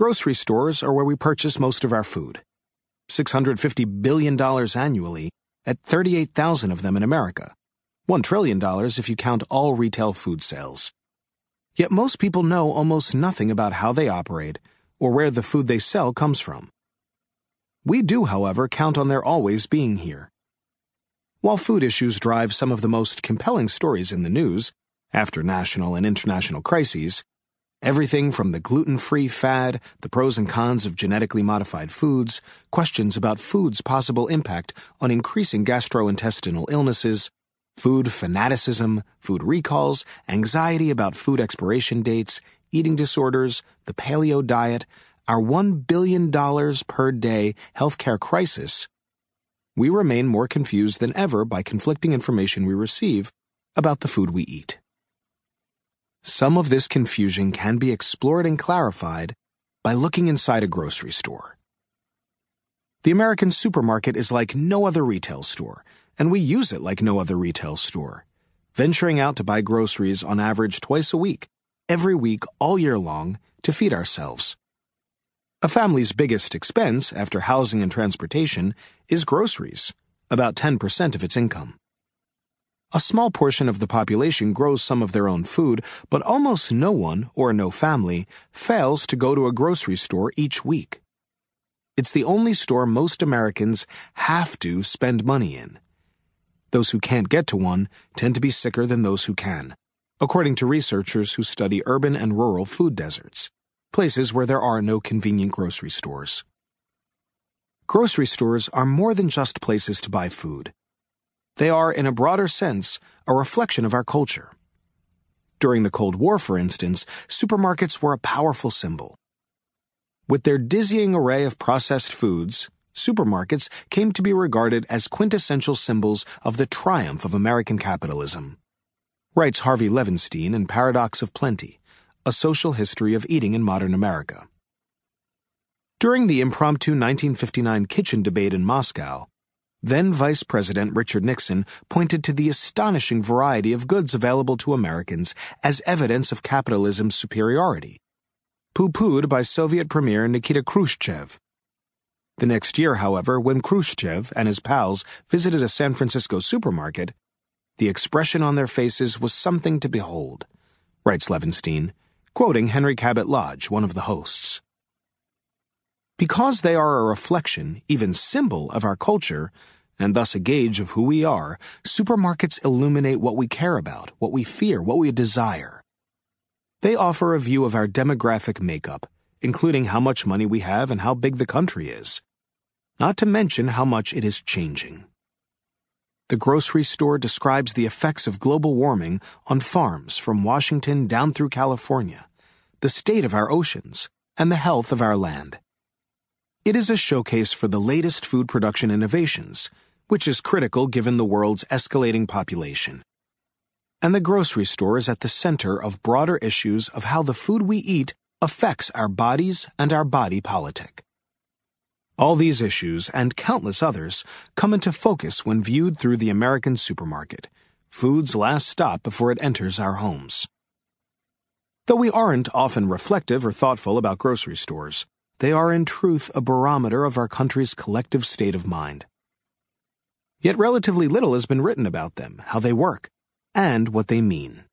Grocery stores are where we purchase most of our food. $650 billion annually at 38,000 of them in America. $1 trillion if you count all retail food sales. Yet most people know almost nothing about how they operate or where the food they sell comes from. We do, however, count on their always being here. While food issues drive some of the most compelling stories in the news, after national and international crises, everything from the gluten free fad, the pros and cons of genetically modified foods, questions about food's possible impact on increasing gastrointestinal illnesses, food fanaticism, food recalls, anxiety about food expiration dates, eating disorders, the paleo diet, our $1 billion per day healthcare crisis, we remain more confused than ever by conflicting information we receive about the food we eat. Some of this confusion can be explored and clarified by looking inside a grocery store. The American supermarket is like no other retail store, and we use it like no other retail store, venturing out to buy groceries on average twice a week, every week all year long, to feed ourselves. A family's biggest expense, after housing and transportation, is groceries, about 10% of its income. A small portion of the population grows some of their own food, but almost no one, or no family, fails to go to a grocery store each week. It's the only store most Americans have to spend money in. Those who can't get to one tend to be sicker than those who can, according to researchers who study urban and rural food deserts places where there are no convenient grocery stores. Grocery stores are more than just places to buy food. They are, in a broader sense, a reflection of our culture. During the Cold War, for instance, supermarkets were a powerful symbol. With their dizzying array of processed foods, supermarkets came to be regarded as quintessential symbols of the triumph of American capitalism. Writes Harvey Levenstein in Paradox of Plenty. A Social History of Eating in Modern America. During the impromptu 1959 kitchen debate in Moscow, then Vice President Richard Nixon pointed to the astonishing variety of goods available to Americans as evidence of capitalism's superiority, pooh poohed by Soviet Premier Nikita Khrushchev. The next year, however, when Khrushchev and his pals visited a San Francisco supermarket, the expression on their faces was something to behold, writes Levenstein, quoting Henry Cabot Lodge, one of the hosts. Because they are a reflection, even symbol, of our culture, and thus a gauge of who we are, supermarkets illuminate what we care about, what we fear, what we desire. They offer a view of our demographic makeup, including how much money we have and how big the country is, not to mention how much it is changing. The grocery store describes the effects of global warming on farms from Washington down through California, the state of our oceans, and the health of our land. It is a showcase for the latest food production innovations, which is critical given the world's escalating population. And the grocery store is at the center of broader issues of how the food we eat affects our bodies and our body politic. All these issues, and countless others, come into focus when viewed through the American supermarket, food's last stop before it enters our homes. Though we aren't often reflective or thoughtful about grocery stores, they are in truth a barometer of our country's collective state of mind. Yet relatively little has been written about them, how they work, and what they mean.